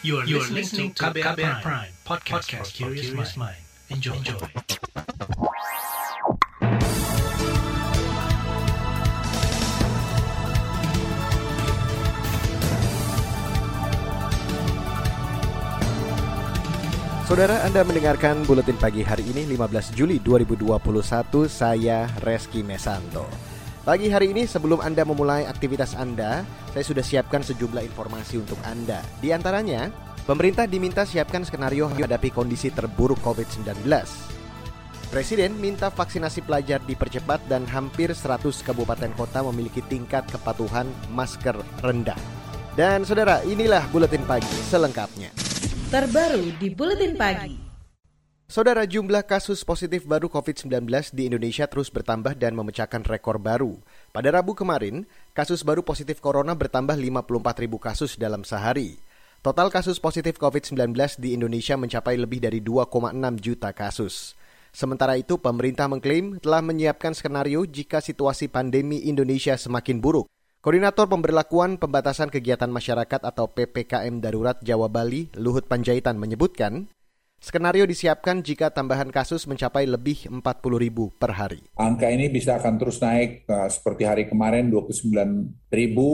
You are, you are listening to KBR, Prime, Prime podcast, podcast for curious mind. Enjoy. Enjoy. Saudara Anda mendengarkan Buletin Pagi hari ini 15 Juli 2021 Saya Reski Mesanto Pagi hari ini sebelum Anda memulai aktivitas Anda Saya sudah siapkan sejumlah informasi untuk Anda. Di antaranya Pemerintah diminta siapkan skenario menghadapi kondisi terburuk COVID-19 Presiden minta vaksinasi pelajar dipercepat dan hampir 100 kabupaten kota memiliki tingkat kepatuhan masker rendah. Dan saudara inilah Buletin Pagi selengkapnya. Terbaru di Buletin Pagi. Saudara jumlah kasus positif baru COVID-19 di Indonesia terus bertambah dan memecahkan rekor baru. Pada Rabu kemarin, kasus baru positif corona bertambah 54 ribu kasus dalam sehari. Total kasus positif COVID-19 di Indonesia mencapai lebih dari 2,6 juta kasus. Sementara itu, pemerintah mengklaim telah menyiapkan skenario jika situasi pandemi Indonesia semakin buruk Koordinator Pemberlakuan Pembatasan Kegiatan Masyarakat atau PPKM Darurat Jawa Bali, Luhut Panjaitan menyebutkan, Skenario disiapkan jika tambahan kasus mencapai lebih 40 ribu per hari. Angka ini bisa akan terus naik uh, seperti hari kemarin 29 ribu,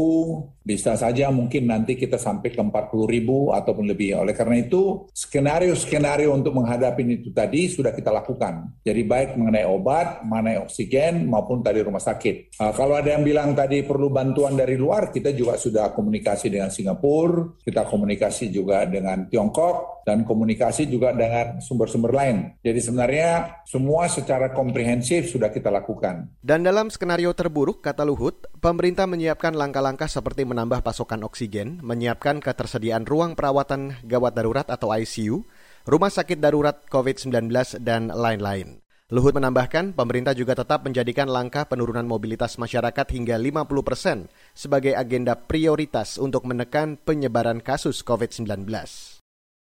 bisa saja mungkin nanti kita sampai ke 40 ribu ataupun lebih. Oleh karena itu, skenario-skenario untuk menghadapi itu tadi sudah kita lakukan. Jadi baik mengenai obat, mengenai oksigen, maupun tadi rumah sakit. Uh, kalau ada yang bilang tadi perlu bantuan dari luar, kita juga sudah komunikasi dengan Singapura, kita komunikasi juga dengan Tiongkok, dan komunikasi juga dengan sumber-sumber lain. Jadi sebenarnya semua secara komprehensif sudah kita lakukan. Dan dalam skenario terburuk, kata Luhut, pemerintah menyiapkan langkah-langkah seperti menambah pasokan oksigen, menyiapkan ketersediaan ruang perawatan gawat darurat atau ICU, rumah sakit darurat COVID-19, dan lain-lain. Luhut menambahkan, pemerintah juga tetap menjadikan langkah penurunan mobilitas masyarakat hingga 50 persen sebagai agenda prioritas untuk menekan penyebaran kasus COVID-19.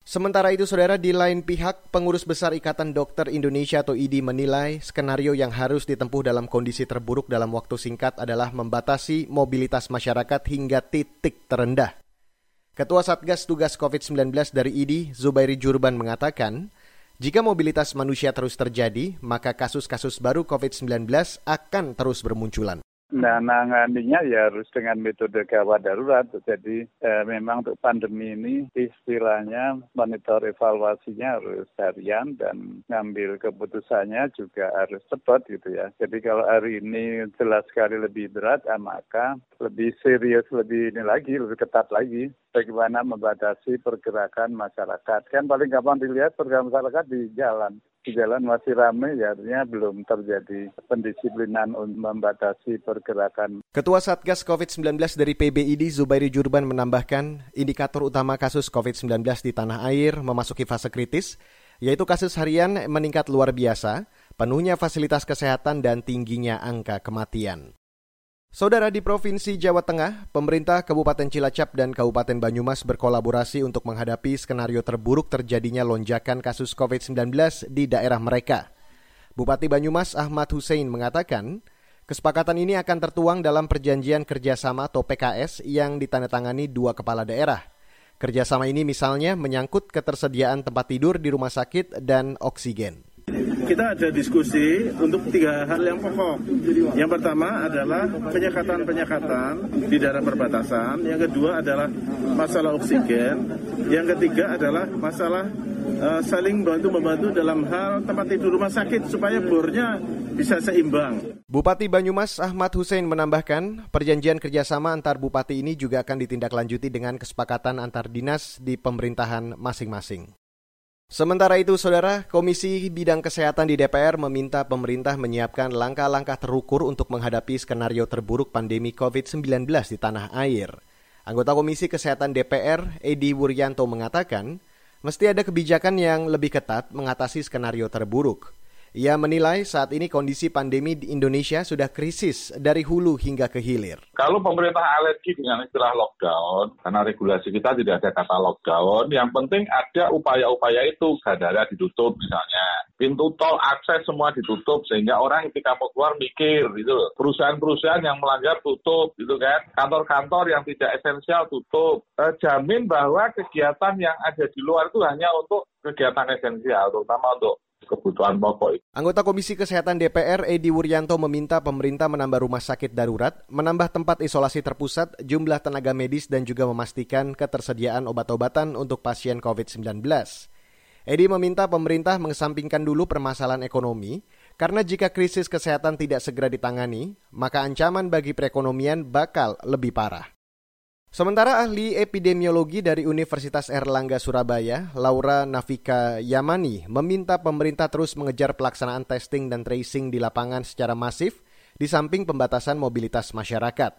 Sementara itu, saudara, di lain pihak, pengurus besar Ikatan Dokter Indonesia atau IDI menilai skenario yang harus ditempuh dalam kondisi terburuk dalam waktu singkat adalah membatasi mobilitas masyarakat hingga titik terendah. Ketua Satgas Tugas COVID-19 dari IDI, Zubairi Jurban mengatakan, jika mobilitas manusia terus terjadi, maka kasus-kasus baru COVID-19 akan terus bermunculan. Nah, nanganinya ya harus dengan metode gawat darurat. Jadi eh, memang untuk pandemi ini istilahnya monitor evaluasinya harus harian dan ngambil keputusannya juga harus cepat gitu ya. Jadi kalau hari ini jelas sekali lebih berat, ya maka lebih serius, lebih ini lagi, lebih ketat lagi. Bagaimana membatasi pergerakan masyarakat. Kan paling gampang dilihat pergerakan masyarakat di jalan di jalan masih ramai, ya artinya belum terjadi pendisiplinan untuk membatasi pergerakan. Ketua Satgas COVID-19 dari PBID Zubairi Jurban menambahkan indikator utama kasus COVID-19 di tanah air memasuki fase kritis, yaitu kasus harian meningkat luar biasa, penuhnya fasilitas kesehatan dan tingginya angka kematian. Saudara di Provinsi Jawa Tengah, pemerintah Kabupaten Cilacap dan Kabupaten Banyumas berkolaborasi untuk menghadapi skenario terburuk terjadinya lonjakan kasus COVID-19 di daerah mereka. Bupati Banyumas Ahmad Hussein mengatakan, kesepakatan ini akan tertuang dalam perjanjian kerjasama atau PKS yang ditandatangani dua kepala daerah. Kerjasama ini misalnya menyangkut ketersediaan tempat tidur di rumah sakit dan oksigen kita ada diskusi untuk tiga hal yang pokok. Yang pertama adalah penyekatan-penyekatan di daerah perbatasan. Yang kedua adalah masalah oksigen. Yang ketiga adalah masalah uh, saling bantu-membantu dalam hal tempat tidur rumah sakit supaya bornya bisa seimbang. Bupati Banyumas Ahmad Hussein menambahkan, perjanjian kerjasama antar bupati ini juga akan ditindaklanjuti dengan kesepakatan antar dinas di pemerintahan masing-masing. Sementara itu, Saudara, Komisi Bidang Kesehatan di DPR meminta pemerintah menyiapkan langkah-langkah terukur untuk menghadapi skenario terburuk pandemi COVID-19 di tanah air. Anggota Komisi Kesehatan DPR, Edi Wuryanto mengatakan, mesti ada kebijakan yang lebih ketat mengatasi skenario terburuk. Ia menilai saat ini kondisi pandemi di Indonesia sudah krisis dari hulu hingga ke hilir. Kalau pemerintah alergi dengan istilah lockdown, karena regulasi kita tidak ada kata lockdown, yang penting ada upaya-upaya itu, bandara ditutup misalnya, pintu tol akses semua ditutup sehingga orang ketika mau keluar mikir gitu. Perusahaan-perusahaan yang melanggar tutup gitu kan, kantor-kantor yang tidak esensial tutup. Eh, jamin bahwa kegiatan yang ada di luar itu hanya untuk kegiatan esensial, terutama untuk kebutuhan pokok. Anggota Komisi Kesehatan DPR Edi Wuryanto meminta pemerintah menambah rumah sakit darurat, menambah tempat isolasi terpusat, jumlah tenaga medis dan juga memastikan ketersediaan obat-obatan untuk pasien COVID-19. Edi meminta pemerintah mengesampingkan dulu permasalahan ekonomi, karena jika krisis kesehatan tidak segera ditangani, maka ancaman bagi perekonomian bakal lebih parah. Sementara ahli epidemiologi dari Universitas Erlangga Surabaya, Laura Navika Yamani, meminta pemerintah terus mengejar pelaksanaan testing dan tracing di lapangan secara masif di samping pembatasan mobilitas masyarakat.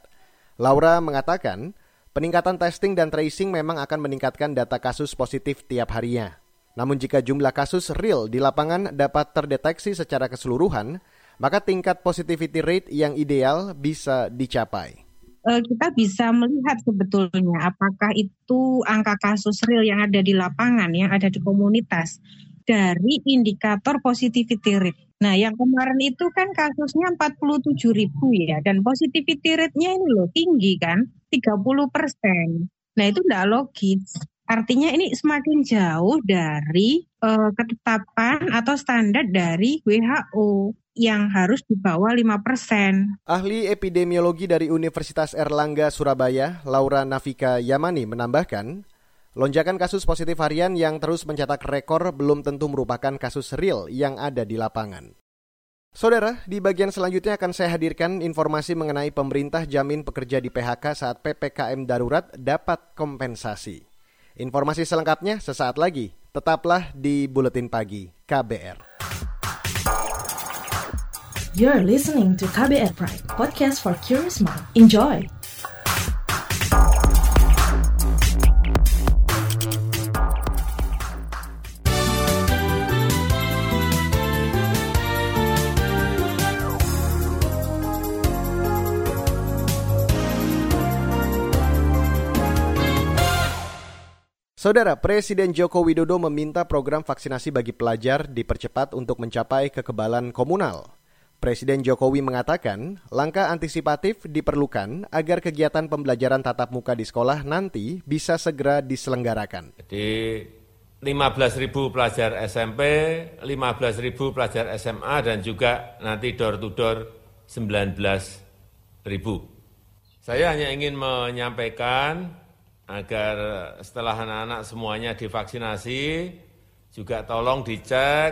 Laura mengatakan, peningkatan testing dan tracing memang akan meningkatkan data kasus positif tiap harinya. Namun jika jumlah kasus real di lapangan dapat terdeteksi secara keseluruhan, maka tingkat positivity rate yang ideal bisa dicapai. Eh, kita bisa melihat sebetulnya apakah itu angka kasus real yang ada di lapangan, yang ada di komunitas dari indikator positivity rate. Nah, yang kemarin itu kan kasusnya 47 ribu ya, dan positivity rate-nya ini loh tinggi kan, 30 persen. Nah, itu tidak logis. Artinya ini semakin jauh dari uh, ketetapan atau standar dari WHO yang harus di bawah 5%. Ahli epidemiologi dari Universitas Erlangga Surabaya, Laura Navika Yamani menambahkan, lonjakan kasus positif harian yang terus mencetak rekor belum tentu merupakan kasus real yang ada di lapangan. Saudara, di bagian selanjutnya akan saya hadirkan informasi mengenai pemerintah jamin pekerja di PHK saat PPKM darurat dapat kompensasi. Informasi selengkapnya sesaat lagi. Tetaplah di Buletin Pagi KBR. You're listening to KBR Pride, podcast for curious mind. Enjoy! Saudara, Presiden Joko Widodo meminta program vaksinasi bagi pelajar dipercepat untuk mencapai kekebalan komunal. Presiden Jokowi mengatakan langkah antisipatif diperlukan agar kegiatan pembelajaran tatap muka di sekolah nanti bisa segera diselenggarakan. Jadi 15.000 pelajar SMP, 15.000 pelajar SMA, dan juga nanti door to door 19.000. Saya hanya ingin menyampaikan agar setelah anak-anak semuanya divaksinasi, juga tolong dicek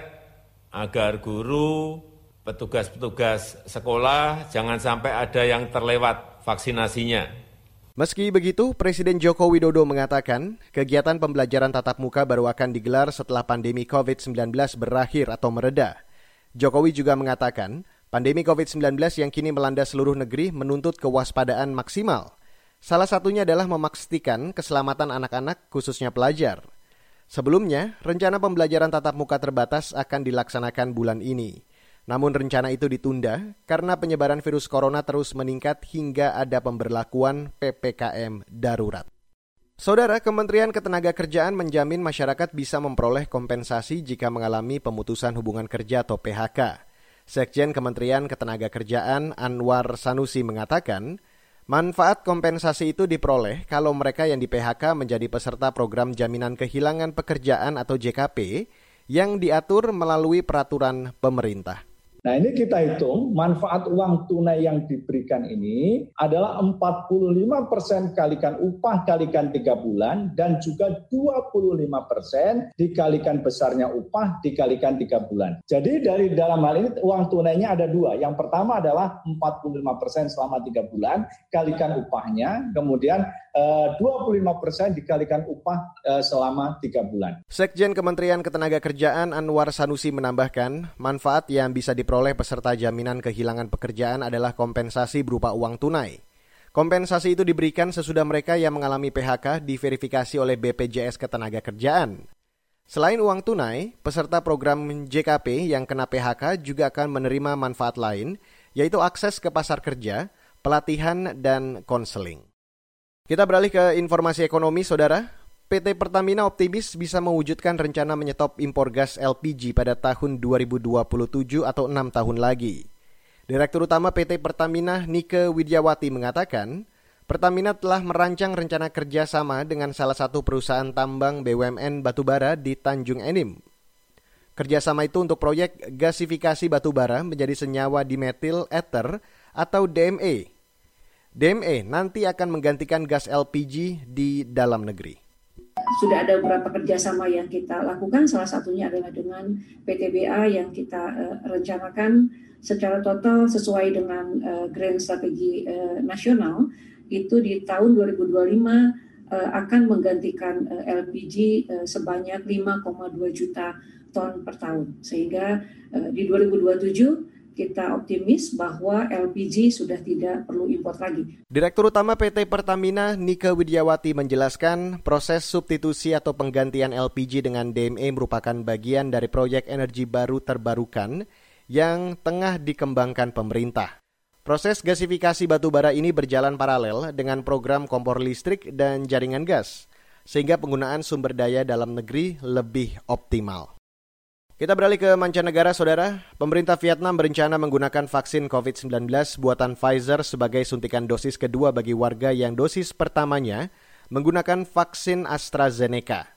agar guru, petugas-petugas sekolah jangan sampai ada yang terlewat vaksinasinya. Meski begitu, Presiden Joko Widodo mengatakan kegiatan pembelajaran tatap muka baru akan digelar setelah pandemi COVID-19 berakhir atau mereda. Jokowi juga mengatakan pandemi COVID-19 yang kini melanda seluruh negeri menuntut kewaspadaan maksimal. Salah satunya adalah memastikan keselamatan anak-anak khususnya pelajar. Sebelumnya, rencana pembelajaran tatap muka terbatas akan dilaksanakan bulan ini. Namun rencana itu ditunda karena penyebaran virus corona terus meningkat hingga ada pemberlakuan PPKM darurat. Saudara, Kementerian Ketenagakerjaan menjamin masyarakat bisa memperoleh kompensasi jika mengalami pemutusan hubungan kerja atau PHK. Sekjen Kementerian Ketenagakerjaan Anwar Sanusi mengatakan, manfaat kompensasi itu diperoleh kalau mereka yang di PHK menjadi peserta program jaminan kehilangan pekerjaan atau JKP yang diatur melalui peraturan pemerintah. Nah ini kita hitung manfaat uang tunai yang diberikan ini adalah 45% kalikan upah kalikan 3 bulan dan juga 25% dikalikan besarnya upah dikalikan 3 bulan. Jadi dari dalam hal ini uang tunainya ada dua. Yang pertama adalah 45% selama 3 bulan kalikan upahnya, kemudian 25% eh, dikalikan upah eh, selama 3 bulan. Sekjen Kementerian Ketenagakerjaan Anwar Sanusi menambahkan, manfaat yang bisa diperoleh peserta jaminan kehilangan pekerjaan adalah kompensasi berupa uang tunai. Kompensasi itu diberikan sesudah mereka yang mengalami PHK diverifikasi oleh BPJS Ketenagakerjaan. Selain uang tunai, peserta program JKP yang kena PHK juga akan menerima manfaat lain, yaitu akses ke pasar kerja, pelatihan, dan konseling. Kita beralih ke informasi ekonomi, Saudara. PT Pertamina optimis bisa mewujudkan rencana menyetop impor gas LPG pada tahun 2027 atau enam tahun lagi. Direktur Utama PT Pertamina Nike Widyawati mengatakan, Pertamina telah merancang rencana kerjasama dengan salah satu perusahaan tambang BUMN batubara di Tanjung Enim. Kerjasama itu untuk proyek gasifikasi batubara menjadi senyawa dimetil ether atau DME. DME nanti akan menggantikan gas LPG di dalam negeri. Sudah ada beberapa kerjasama yang kita lakukan, salah satunya adalah dengan PTBA yang kita uh, rencanakan secara total sesuai dengan uh, Grand Strategi uh, Nasional. Itu di tahun 2025 uh, akan menggantikan uh, LPG uh, sebanyak 5,2 juta ton per tahun. Sehingga uh, di 2027 kita optimis bahwa LPG sudah tidak perlu impor lagi. Direktur Utama PT Pertamina Nika Widiawati menjelaskan proses substitusi atau penggantian LPG dengan DME merupakan bagian dari proyek energi baru terbarukan yang tengah dikembangkan pemerintah. Proses gasifikasi batubara ini berjalan paralel dengan program kompor listrik dan jaringan gas, sehingga penggunaan sumber daya dalam negeri lebih optimal. Kita beralih ke mancanegara, saudara. Pemerintah Vietnam berencana menggunakan vaksin COVID-19 buatan Pfizer sebagai suntikan dosis kedua bagi warga yang dosis pertamanya menggunakan vaksin AstraZeneca.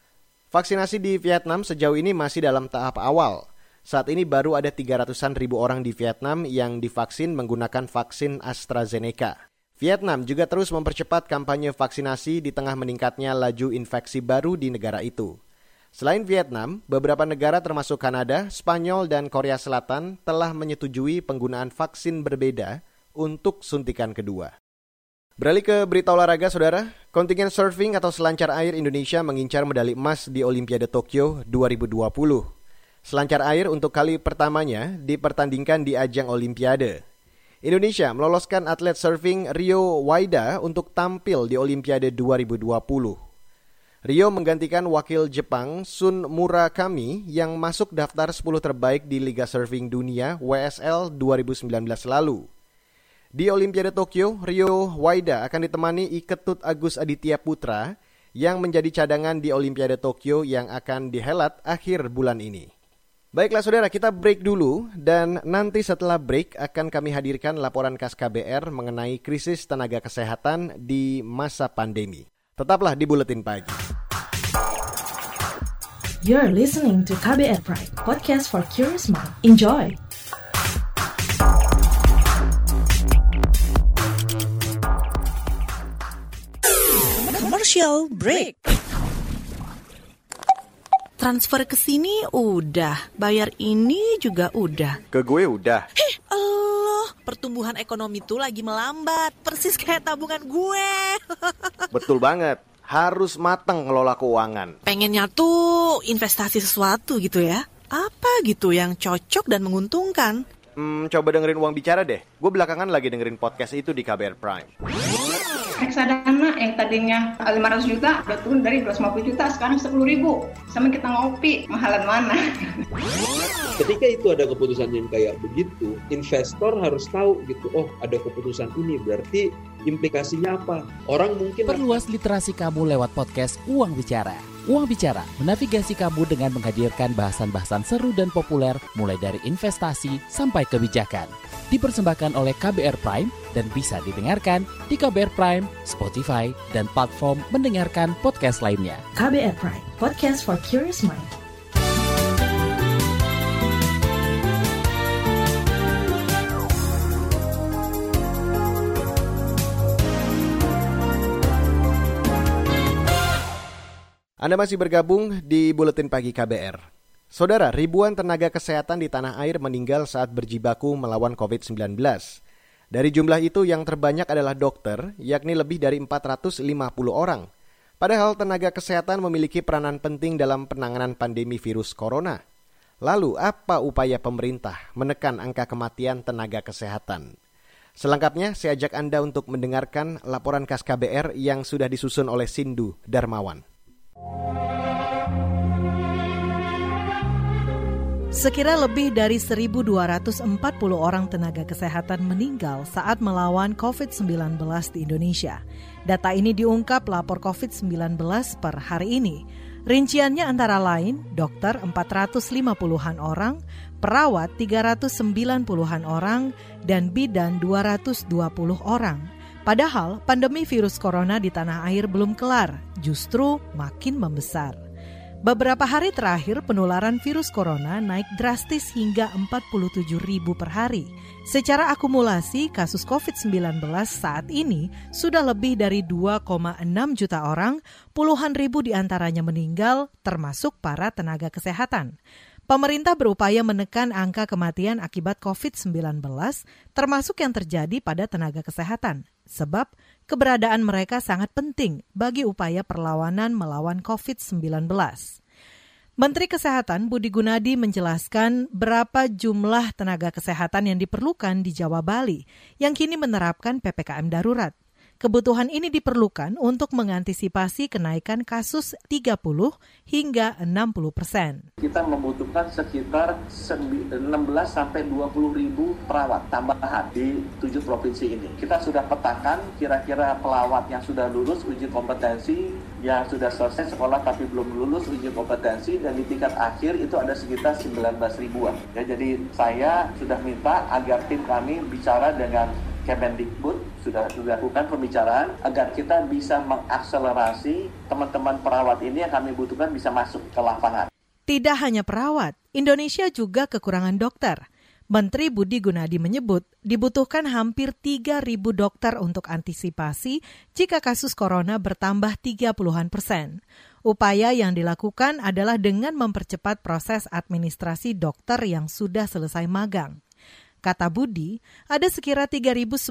Vaksinasi di Vietnam sejauh ini masih dalam tahap awal. Saat ini baru ada 300-an ribu orang di Vietnam yang divaksin menggunakan vaksin AstraZeneca. Vietnam juga terus mempercepat kampanye vaksinasi di tengah meningkatnya laju infeksi baru di negara itu. Selain Vietnam, beberapa negara termasuk Kanada, Spanyol, dan Korea Selatan telah menyetujui penggunaan vaksin berbeda untuk suntikan kedua. Beralih ke berita olahraga, saudara. Kontingen surfing atau selancar air Indonesia mengincar medali emas di Olimpiade Tokyo 2020. Selancar air untuk kali pertamanya dipertandingkan di ajang Olimpiade. Indonesia meloloskan atlet surfing Rio Waida untuk tampil di Olimpiade 2020. Rio menggantikan wakil Jepang Sun Murakami yang masuk daftar 10 terbaik di Liga Surfing Dunia WSL 2019 lalu. Di Olimpiade Tokyo, Rio Waida akan ditemani Iketut Agus Aditya Putra yang menjadi cadangan di Olimpiade Tokyo yang akan dihelat akhir bulan ini. Baiklah saudara, kita break dulu dan nanti setelah break akan kami hadirkan laporan khas KBR mengenai krisis tenaga kesehatan di masa pandemi. Tetaplah di Buletin Pagi. You're listening to KBR Pride, podcast for curious mind. Enjoy! Commercial break. Transfer ke sini udah, bayar ini juga udah. Ke gue udah. Heh, pertumbuhan ekonomi tuh lagi melambat, persis kayak tabungan gue. Betul banget. Harus matang ngelola keuangan. Pengennya tuh investasi sesuatu gitu ya. Apa gitu yang cocok dan menguntungkan? Hmm, coba dengerin uang bicara deh. Gue belakangan lagi dengerin podcast itu di KBR Prime reksadana yang tadinya 500 juta udah turun dari 250 juta sekarang 10 ribu sama kita ngopi mahalan mana ketika itu ada keputusan yang kayak begitu investor harus tahu gitu oh ada keputusan ini berarti implikasinya apa orang mungkin perluas literasi kamu lewat podcast Uang Bicara Uang Bicara menavigasi kamu dengan menghadirkan bahasan-bahasan seru dan populer mulai dari investasi sampai kebijakan. Dipersembahkan oleh KBR Prime dan bisa didengarkan di KBR Prime, Spotify, dan platform mendengarkan podcast lainnya. KBR Prime, podcast for curious mind. Anda masih bergabung di Buletin Pagi KBR. Saudara, ribuan tenaga kesehatan di tanah air meninggal saat berjibaku melawan COVID-19. Dari jumlah itu yang terbanyak adalah dokter, yakni lebih dari 450 orang. Padahal tenaga kesehatan memiliki peranan penting dalam penanganan pandemi virus corona. Lalu, apa upaya pemerintah menekan angka kematian tenaga kesehatan? Selengkapnya, saya ajak Anda untuk mendengarkan laporan khas KBR yang sudah disusun oleh Sindu Darmawan. Sekira lebih dari 1.240 orang tenaga kesehatan meninggal saat melawan COVID-19 di Indonesia. Data ini diungkap lapor COVID-19 per hari ini. Rinciannya antara lain dokter 450-an orang, perawat 390-an orang, dan bidan 220 orang. Padahal pandemi virus corona di tanah air belum kelar, justru makin membesar. Beberapa hari terakhir penularan virus corona naik drastis hingga 47 ribu per hari. Secara akumulasi kasus COVID-19 saat ini sudah lebih dari 2,6 juta orang, puluhan ribu di antaranya meninggal termasuk para tenaga kesehatan. Pemerintah berupaya menekan angka kematian akibat COVID-19 termasuk yang terjadi pada tenaga kesehatan. Sebab keberadaan mereka sangat penting bagi upaya perlawanan melawan COVID-19. Menteri Kesehatan Budi Gunadi menjelaskan berapa jumlah tenaga kesehatan yang diperlukan di Jawa Bali yang kini menerapkan PPKM darurat. Kebutuhan ini diperlukan untuk mengantisipasi kenaikan kasus 30 hingga 60 persen. Kita membutuhkan sekitar 16 sampai 20 ribu perawat tambahan di tujuh provinsi ini. Kita sudah petakan kira-kira pelawat yang sudah lulus uji kompetensi, yang sudah selesai sekolah tapi belum lulus uji kompetensi, dan di tingkat akhir itu ada sekitar 19 ribuan. Ya, jadi saya sudah minta agar tim kami bicara dengan Kemendikbud sudah dilakukan pembicaraan agar kita bisa mengakselerasi teman-teman perawat ini yang kami butuhkan bisa masuk ke lapangan. Tidak hanya perawat, Indonesia juga kekurangan dokter. Menteri Budi Gunadi menyebut dibutuhkan hampir 3.000 dokter untuk antisipasi jika kasus corona bertambah 30-an persen. Upaya yang dilakukan adalah dengan mempercepat proses administrasi dokter yang sudah selesai magang. Kata Budi, ada sekira 3.900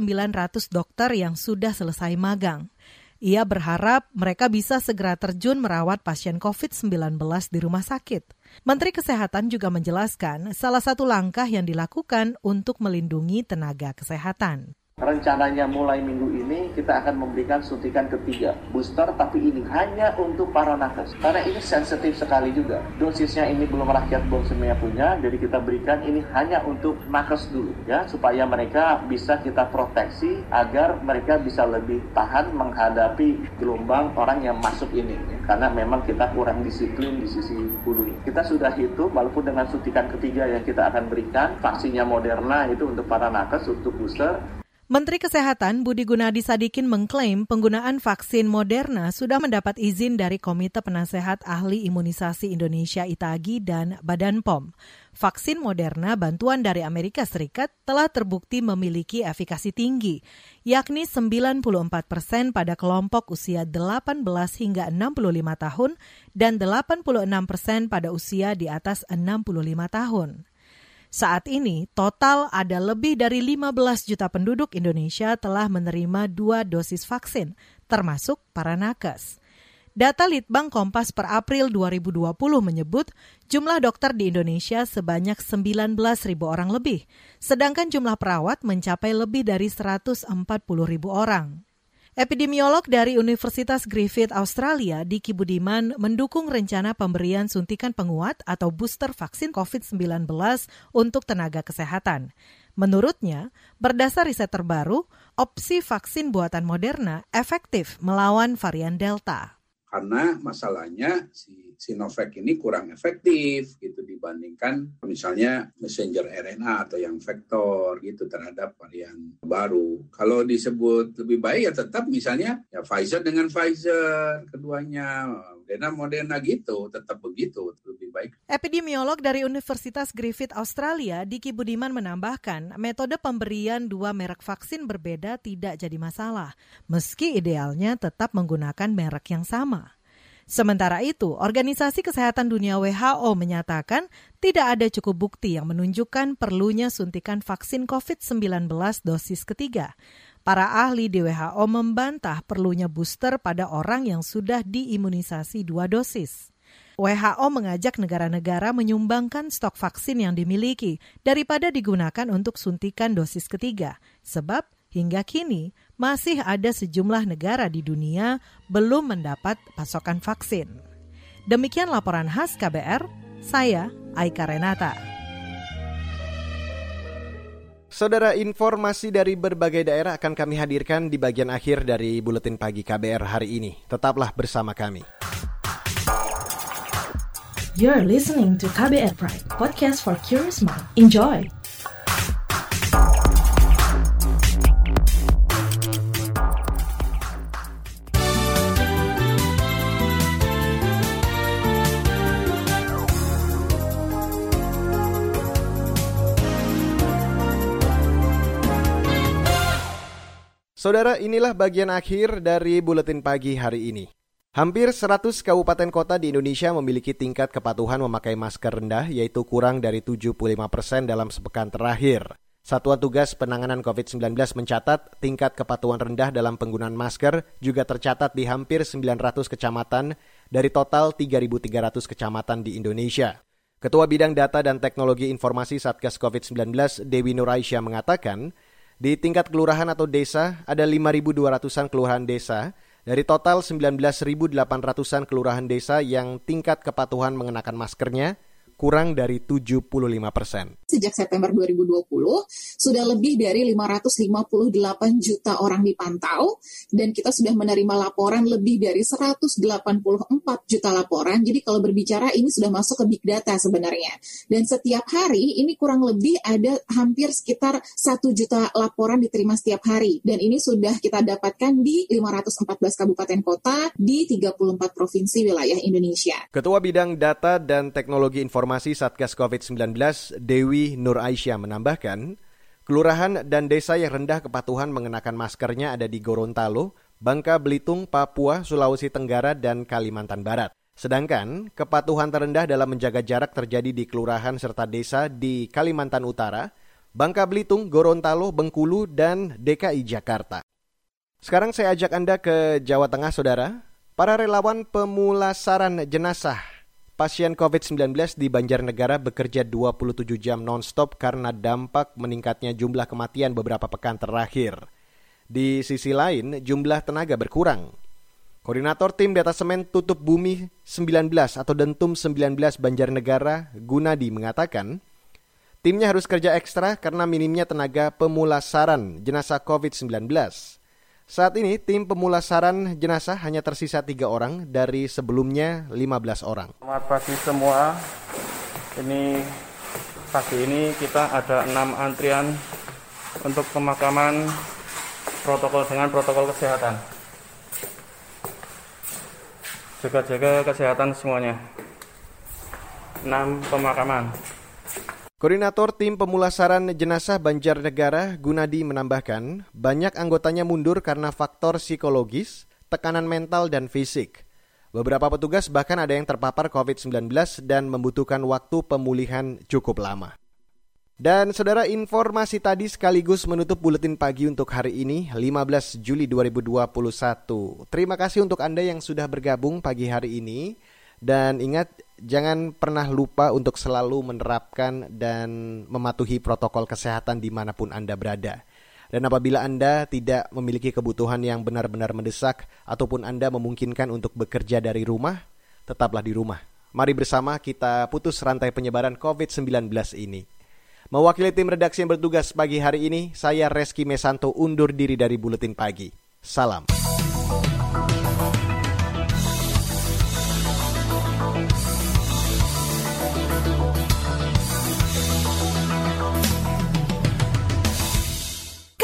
dokter yang sudah selesai magang. Ia berharap mereka bisa segera terjun merawat pasien COVID-19 di rumah sakit. Menteri Kesehatan juga menjelaskan salah satu langkah yang dilakukan untuk melindungi tenaga kesehatan. Rencananya mulai minggu ini kita akan memberikan suntikan ketiga booster tapi ini hanya untuk para nakes. Karena ini sensitif sekali juga. Dosisnya ini belum rakyat belum semuanya punya jadi kita berikan ini hanya untuk nakes dulu ya supaya mereka bisa kita proteksi agar mereka bisa lebih tahan menghadapi gelombang orang yang masuk ini ya. karena memang kita kurang disiplin di sisi hulu ini. Kita sudah hitung walaupun dengan suntikan ketiga yang kita akan berikan vaksinnya Moderna itu untuk para nakes untuk booster Menteri Kesehatan Budi Gunadi Sadikin mengklaim penggunaan vaksin Moderna sudah mendapat izin dari Komite Penasehat Ahli Imunisasi Indonesia ITAGI dan Badan POM. Vaksin Moderna bantuan dari Amerika Serikat telah terbukti memiliki efikasi tinggi, yakni 94 persen pada kelompok usia 18 hingga 65 tahun dan 86 persen pada usia di atas 65 tahun. Saat ini, total ada lebih dari 15 juta penduduk Indonesia telah menerima dua dosis vaksin, termasuk para nakes. Data Litbang Kompas per April 2020 menyebut jumlah dokter di Indonesia sebanyak 19 ribu orang lebih, sedangkan jumlah perawat mencapai lebih dari 140 ribu orang. Epidemiolog dari Universitas Griffith Australia, Diki Budiman, mendukung rencana pemberian suntikan penguat atau booster vaksin COVID-19 untuk tenaga kesehatan. Menurutnya, berdasar riset terbaru, opsi vaksin buatan Moderna efektif melawan varian Delta. Karena masalahnya si Sinovac ini kurang efektif gitu dibandingkan misalnya messenger RNA atau yang vektor gitu terhadap varian baru. Kalau disebut lebih baik ya tetap misalnya ya Pfizer dengan Pfizer keduanya Moderna Moderna gitu tetap begitu baik. Epidemiolog dari Universitas Griffith Australia Diki Budiman menambahkan metode pemberian dua merek vaksin berbeda tidak jadi masalah meski idealnya tetap menggunakan merek yang sama. Sementara itu, Organisasi Kesehatan Dunia WHO menyatakan tidak ada cukup bukti yang menunjukkan perlunya suntikan vaksin COVID-19 dosis ketiga. Para ahli di WHO membantah perlunya booster pada orang yang sudah diimunisasi dua dosis. WHO mengajak negara-negara menyumbangkan stok vaksin yang dimiliki daripada digunakan untuk suntikan dosis ketiga, sebab hingga kini masih ada sejumlah negara di dunia belum mendapat pasokan vaksin. Demikian laporan khas KBR, saya Aika Renata. Saudara, informasi dari berbagai daerah akan kami hadirkan di bagian akhir dari Buletin Pagi KBR hari ini. Tetaplah bersama kami. You're listening to KBR Pride, podcast for curious mind. Enjoy! Saudara, inilah bagian akhir dari buletin pagi hari ini. Hampir 100 kabupaten kota di Indonesia memiliki tingkat kepatuhan memakai masker rendah, yaitu kurang dari 75 persen dalam sepekan terakhir. Satuan Tugas Penanganan COVID-19 mencatat tingkat kepatuhan rendah dalam penggunaan masker juga tercatat di hampir 900 kecamatan dari total 3.300 kecamatan di Indonesia. Ketua Bidang Data dan Teknologi Informasi Satgas COVID-19 Dewi Nuraisyah mengatakan, di tingkat kelurahan atau desa ada 5.200-an kelurahan desa dari total 19.800-an kelurahan desa yang tingkat kepatuhan mengenakan maskernya kurang dari 75 persen. Sejak September 2020, sudah lebih dari 558 juta orang dipantau, dan kita sudah menerima laporan lebih dari 184 juta laporan. Jadi kalau berbicara ini sudah masuk ke big data sebenarnya. Dan setiap hari ini kurang lebih ada hampir sekitar 1 juta laporan diterima setiap hari. Dan ini sudah kita dapatkan di 514 kabupaten kota di 34 provinsi wilayah Indonesia. Ketua Bidang Data dan Teknologi Informasi Informasi Satgas COVID-19 Dewi Nur Aisyah menambahkan, kelurahan dan desa yang rendah kepatuhan mengenakan maskernya ada di Gorontalo, Bangka Belitung, Papua, Sulawesi Tenggara, dan Kalimantan Barat. Sedangkan kepatuhan terendah dalam menjaga jarak terjadi di kelurahan serta desa di Kalimantan Utara, Bangka Belitung, Gorontalo, Bengkulu, dan DKI Jakarta. Sekarang saya ajak Anda ke Jawa Tengah, Saudara. Para relawan pemulasaran jenazah Pasien COVID-19 di Banjarnegara bekerja 27 jam non-stop karena dampak meningkatnya jumlah kematian beberapa pekan terakhir. Di sisi lain, jumlah tenaga berkurang. Koordinator Tim Data Semen Tutup Bumi 19 atau Dentum 19 Banjarnegara, Gunadi mengatakan, timnya harus kerja ekstra karena minimnya tenaga pemulasaran jenazah COVID-19. Saat ini tim pemulasaran jenazah hanya tersisa tiga orang dari sebelumnya 15 orang. Selamat pagi semua. Ini pagi ini kita ada enam antrian untuk pemakaman protokol dengan protokol kesehatan. Jaga-jaga kesehatan semuanya. Enam pemakaman. Koordinator Tim Pemulasaran Jenazah Banjarnegara Gunadi menambahkan, banyak anggotanya mundur karena faktor psikologis, tekanan mental, dan fisik. Beberapa petugas bahkan ada yang terpapar COVID-19 dan membutuhkan waktu pemulihan cukup lama. Dan saudara informasi tadi sekaligus menutup buletin pagi untuk hari ini 15 Juli 2021. Terima kasih untuk Anda yang sudah bergabung pagi hari ini. Dan ingat, jangan pernah lupa untuk selalu menerapkan dan mematuhi protokol kesehatan di mana pun Anda berada. Dan apabila Anda tidak memiliki kebutuhan yang benar-benar mendesak ataupun Anda memungkinkan untuk bekerja dari rumah, tetaplah di rumah. Mari bersama kita putus rantai penyebaran COVID-19 ini. Mewakili tim redaksi yang bertugas pagi hari ini, saya Reski Mesanto undur diri dari Buletin Pagi. Salam.